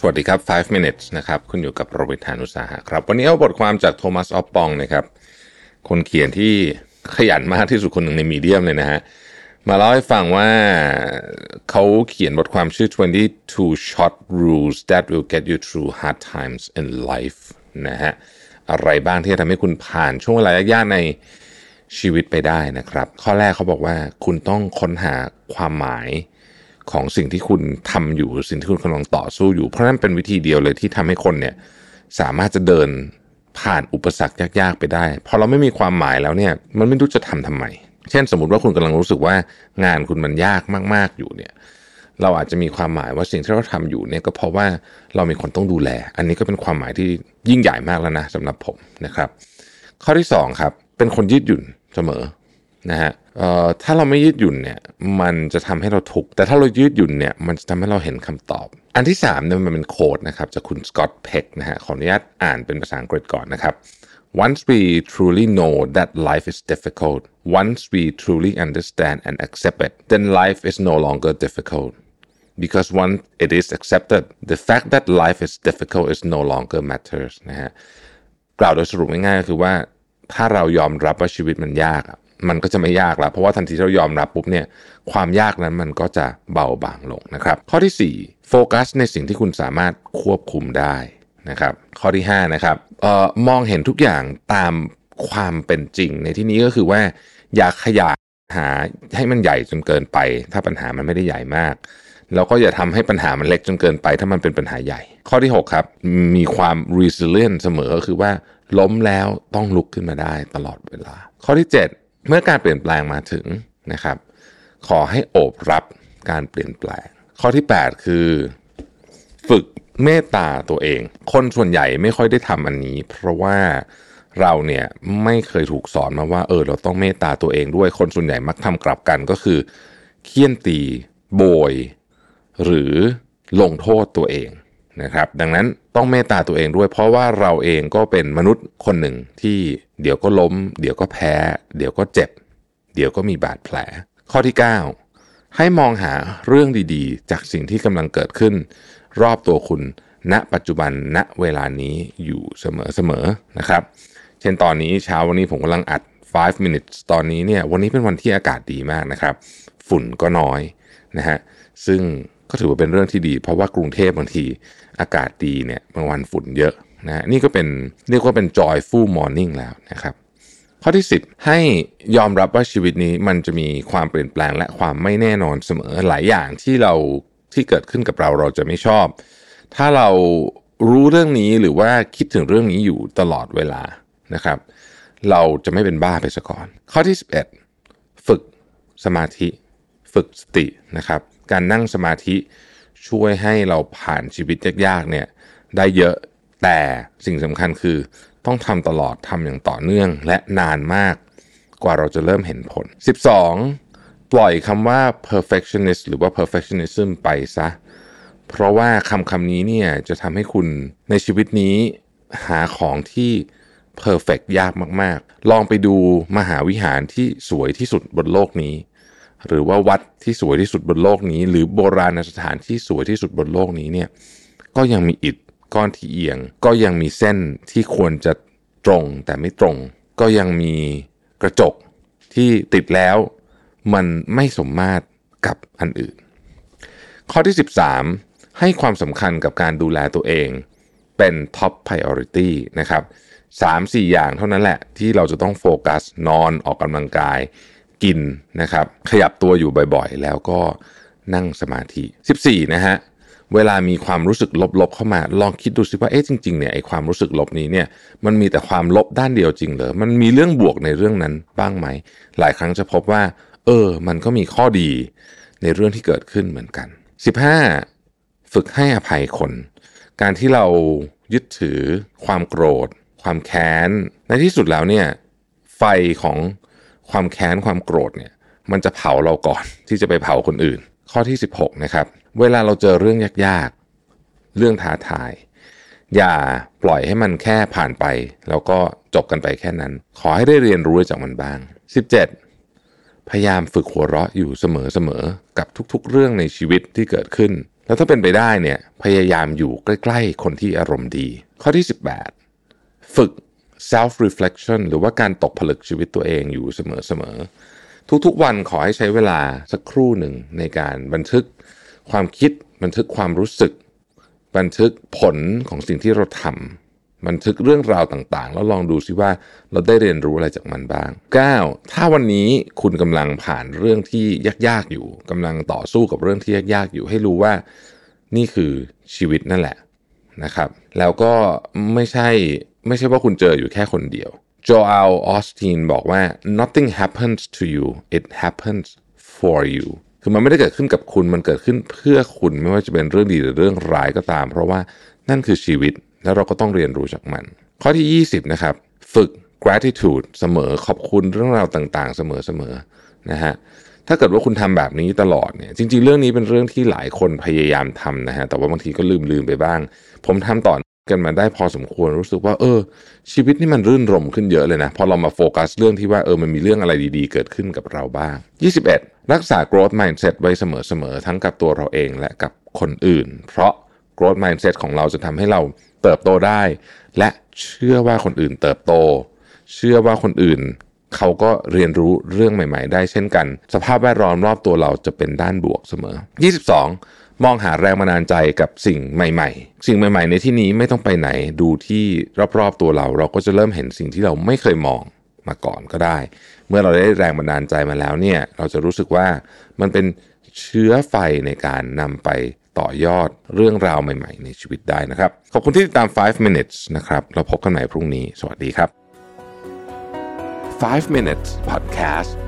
สวัสดีครับ 5 minutes นะครับ คุณอยู่กับโรเบิร์ตานุสาหะครับ วันนี้เอาบทความจากโทมัสออฟปองนะครับ คนเขียนที่ขยันมากที่สุดคนหนึ่งในมีเดียมเลยนะฮะ มาเล่าให้ฟังว่าเขาเขียนบทความชื่อ 22 short rules that will get you through hard times in life นะฮะ อะไรบ้างที่จะทำให้คุณผ่านช่วงเวลายากๆในชีวิตไปได้นะครับ ข้อแรกเขาบอกว่าคุณต้องค้นหาความหมาย ของสิ่งที่คุณทำอยู่สิ่งที่คุณกำลังต่อสู้อยู่ เพราะนั่นเป็นวิธีเดียวเลยที่ทำให้คนเนี่ยสามารถจะเดินผ่านอุปสรรคยากๆไปได้ พอเราไม่มีความหมายแล้วเนี่ยมันไม่รู้จะทำทำไม เช่นสมมติว่าคุณกำลังรู้สึกว่างานคุณมันยากมากๆอยู่เนี่ยเราอาจจะมีความหมายว่าสิ่งที่เราทำอยู่เนี่ยก็เพราะว่าเรามีคนต้องดูแล อันนี้ก็เป็นความหมายที่ยิ่งใหญ่มากแล้วนะสำหรับผมนะครับ ข้อที่2ครับเป็นคนยืดหยุ่นเสมอนะฮะเถ้าเราไม่ยืดหยุ่นเนี่ยมันจะทำให้เราทุกข์แต่ถ้าเรายืดหยุ่นเนี่ยมันจะทำให้เราเห็นคำตอบ อันที่3เนี่ยมันเป็นโค้ดนะครับจากคุณสกอตต์เพ็กนะฮะขออนุญาตอ่านเป็นภาษาอังกฤษก่อนนะครับ Once we truly know that life is difficult, once we truly understand and accept it, then life is no longer difficult. Because once it is accepted, the fact that life is difficult is no longer matters นะฮะกล่าวโดยสรุปง่ายๆก็คือว่าถ้าเรายอมรับว่าชีวิตมันยาก มันก็จะไม่ยากแล้วเพราะว่าทันทีที่เรายอมรับปุ๊บเนี่ยความยากนั้นมันก็จะเบาบางลงนะครับ ข้อที่ 4 โฟกัสในสิ่งที่คุณสามารถควบคุมได้นะครับ ข้อที่5นะครับเอ่อมองเห็นทุกอย่างตามความเป็นจริง ในที่นี้ก็คือว่าอย่าขยายหาให้มันใหญ่จนเกินไป ถ้าปัญหามันไม่ได้ใหญ่มากแล้วก็อย่าทำให้ปัญหามันเล็กจนเกินไป ถ้ามันเป็นปัญหาใหญ่ ข้อที่ 6 ครับ มีความ resilient เสมอก็คือว่าล้มแล้วต้องลุกขึ้นมาได้ตลอดเวลา ข้อที่ 7 เมื่อการเปลี่ยนแปลงมาถึงนะครับ ขอให้โอบรับการเปลี่ยนแปลง ข้อที่ 8 คือ ฝึกเมตตาตัวเอง คนส่วนใหญ่ไม่ค่อยได้ทำอันนี้ เพราะว่าเราเนี่ยไม่เคยถูกสอนมาว่าเออเราต้องเมตตาตัวเองด้วยคนส่วนใหญ่มักทำกลับกันก็คือเคี่ยนตี โบย หรือลงโทษตัวเอง นะครับดังนั้นต้องเมตตาตัวเองด้วย เพราะว่าเราเองก็เป็นมนุษย์คนหนึ่งที่เดี๋ยวก็ล้ม เดี๋ยวก็แพ้ เดี๋ยวก็เจ็บ เดี๋ยวก็มีบาดแผล ข้อที่ 9 ให้มองหาเรื่องดีๆ จากสิ่งที่กำลังเกิดขึ้น รอบตัวคุณ ณ ปัจจุบันณเวลานี้อยู่เสมอๆนะครับ เช่นตอนนี้เช้าวันนี้ผมกำลังอัด 5 minutes ตอนนี้เนี่ยวันนี้เป็นวันที่อากาศดีมากนะครับ ฝุ่นก็น้อยนะฮะซึ่ง ก็ถือว่าเป็นเรื่องที่ดี เพราะว่ากรุงเทพบางทีอากาศดีเนี่ยบางวันฝุ่นเยอะนะนี่ก็เป็นเรียกว่าเป็น joyful morning แล้วนะครับ ข้อที่ 10 ให้ยอมรับว่าชีวิตนี้มันจะมีความเปลี่ยนแปลงและความไม่แน่นอนเสมอหลายอย่างที่เราที่เกิดขึ้นกับเราเราจะไม่ชอบ ถ้าเรารู้เรื่องนี้หรือว่าคิดถึงเรื่องนี้อยู่ตลอดเวลานะครับ เราจะไม่เป็นบ้าไปซะก่อน ข้อที่ 11 ฝึกสมาธิ ฝึกสตินะครับ การนั่งสมาธิช่วยให้เราผ่านชีวิตยากๆเนี่ยได้เยอะแต่สิ่งสำคัญคือต้องทำตลอดทำอย่างต่อเนื่องและนานมากกว่าเราจะเริ่มเห็นผล 12 ปล่อยคำว่า perfectionist หรือว่า perfectionism ไปซะ เพราะว่าคำคำนี้เนี่ยจะทำให้คุณในชีวิตนี้หาของที่ perfect ยากมาก ๆ ลองไปดูมหาวิหารที่สวยที่สุดบนโลกนี้ หรือว่าวัดที่สวยที่สุดบนโลกนี้ หรือโบราณสถานที่สวยที่สุดบนโลกนี้เนี่ยก็ยังมีอิฐก้อนที่เอียง ก็ยังมีเส้นที่ควรจะตรงแต่ไม่ตรง ก็ยังมีกระจกที่ติดแล้วมันไม่สมมาตรกับอันอื่น ข้อที่ 13 ให้ความสำคัญกับการดูแลตัวเองเป็น top priority นะครับ3 4 อย่างเท่านั้นแหละที่เราจะต้องโฟกัสนอนออกกำลังกาย กินนะครับ ขยับตัวอยู่บ่อยๆ แล้วก็นั่งสมาธิ 14 นะฮะ เวลามีความรู้สึกลบๆเข้ามา ลองคิดดูสิว่าเอ๊ะจริงๆเนี่ยไอ้ความรู้สึกลบนี้เนี่ยมันมีแต่ความลบด้านเดียวจริงเหรอมันมีเรื่องบวกในเรื่องนั้นบ้างไหม หลายครั้งจะพบว่า เออ มันก็มีข้อดีในเรื่องที่เกิดขึ้นเหมือนกัน 15 ฝึกให้อภัยคน การที่เรายึดถือความโกรธ ความแค้น ในที่สุดแล้วเนี่ยไฟของ ความแค้นความโกรธเนี่ยมันจะเผาเราก่อนที่จะไปเผาคนอื่น ข้อที่ 16นะครับเวลาเราเจอเรื่องยากๆ เรื่องท้าทาย อย่าปล่อยให้มันแค่ผ่านไป แล้วก็จบกันไปแค่นั้น ขอให้ได้เรียนรู้จากมันบ้าง 17 พยายามฝึกหัวเราะอยู่เสมอๆกับทุกๆ เรื่องในชีวิตที่เกิดขึ้น แล้วถ้าเป็นไปได้เนี่ยพยายามอยู่ใกล้ ๆ คนที่อารมณ์ดี ข้อที่ 18 ฝึก self reflection หรือว่าการตกผลึกชีวิตตัวเองอยู่เสมอๆ ทุกๆวันขอให้ใช้เวลาสักครู่หนึ่งในการบันทึกความคิด บันทึกความรู้สึก บันทึกผลของสิ่งที่เราทำบันทึกเรื่องราวต่างๆ แล้วลองดูซิว่าเราได้เรียนรู้อะไรจากมันบ้าง 9. ถ้าวันนี้คุณกำลังผ่านเรื่องที่ยากๆอยู่กำลังต่อสู้กับเรื่องที่ยากๆอยู่ ให้รู้ว่านี่คือชีวิตนั่นแหละนะครับ แล้วก็ไม่ใช่ไม่ใช่ว่าคุณเจออยู่แค่คนเดียวโจอัลออสตินบอกว่า nothing happens to you it happens for you คือมันไม่ได้เกิดขึ้นกับคุณมันเกิดขึ้นเพื่อคุณไม่ว่าจะเป็นเรื่องดีหรือเรื่องร้ายก็ตาม เพราะว่านั่นคือชีวิตแล้วเราก็ต้องเรียนรู้จากมัน ข้อที่ 20 นะครับ ฝึก gratitude เสมอขอบคุณเรื่องราวต่างๆ เสมอๆนะฮะถ้าเกิดว่าคุณทำแบบนี้ตลอดเนี่ยจริง ๆ เรื่องนี้เป็นเรื่องที่หลายคนพยายามทำนะฮะแต่ว่าบางทีก็ลืมๆไปบ้าง ผมทำต่อ กันมาได้พอสมควรรู้สึกว่า เออ ชีวิตนี่มันรื่นรมขึ้นเยอะเลยนะพอเรามาโฟกัสเรื่องที่ว่าเออมันมีเรื่องอะไรดีๆ เกิดขึ้นกับเราบ้าง 21 รักษา growth mindset ไว้เสมอๆทั้งกับตัวเราเองและกับคนอื่น เพราะ growth mindset ของเราจะทำให้เราเติบโตได้ และเชื่อว่าคนอื่นเติบโต เชื่อว่าคนอื่นเขาก็เรียนรู้เรื่องใหม่ ๆ ได้เช่นกัน สภาพแวดล้อมรอบตัวเราจะเป็นด้านบวกเสมอ 22 มองหาแรงบันดาลใจกับสิ่งใหม่ ๆ สิ่งใหม่ ๆ ในที่นี้ไม่ต้องไปไหนดูที่รอบๆตัวเรา เราก็จะเริ่มเห็นสิ่งที่เราไม่เคยมองมาก่อนก็ได้ เมื่อเราได้แรงบันดาลใจมาแล้วเนี่ยเราจะรู้สึกว่ามันเป็นเชื้อไฟในการนำไปต่อยอดเรื่องราวใหม่ๆ ในชีวิตได้นะครับ ขอบคุณที่ติดตาม 5 minutes นะครับ เราพบกันใหม่พรุ่งนี้ สวัสดีครับ 5 minutes podcast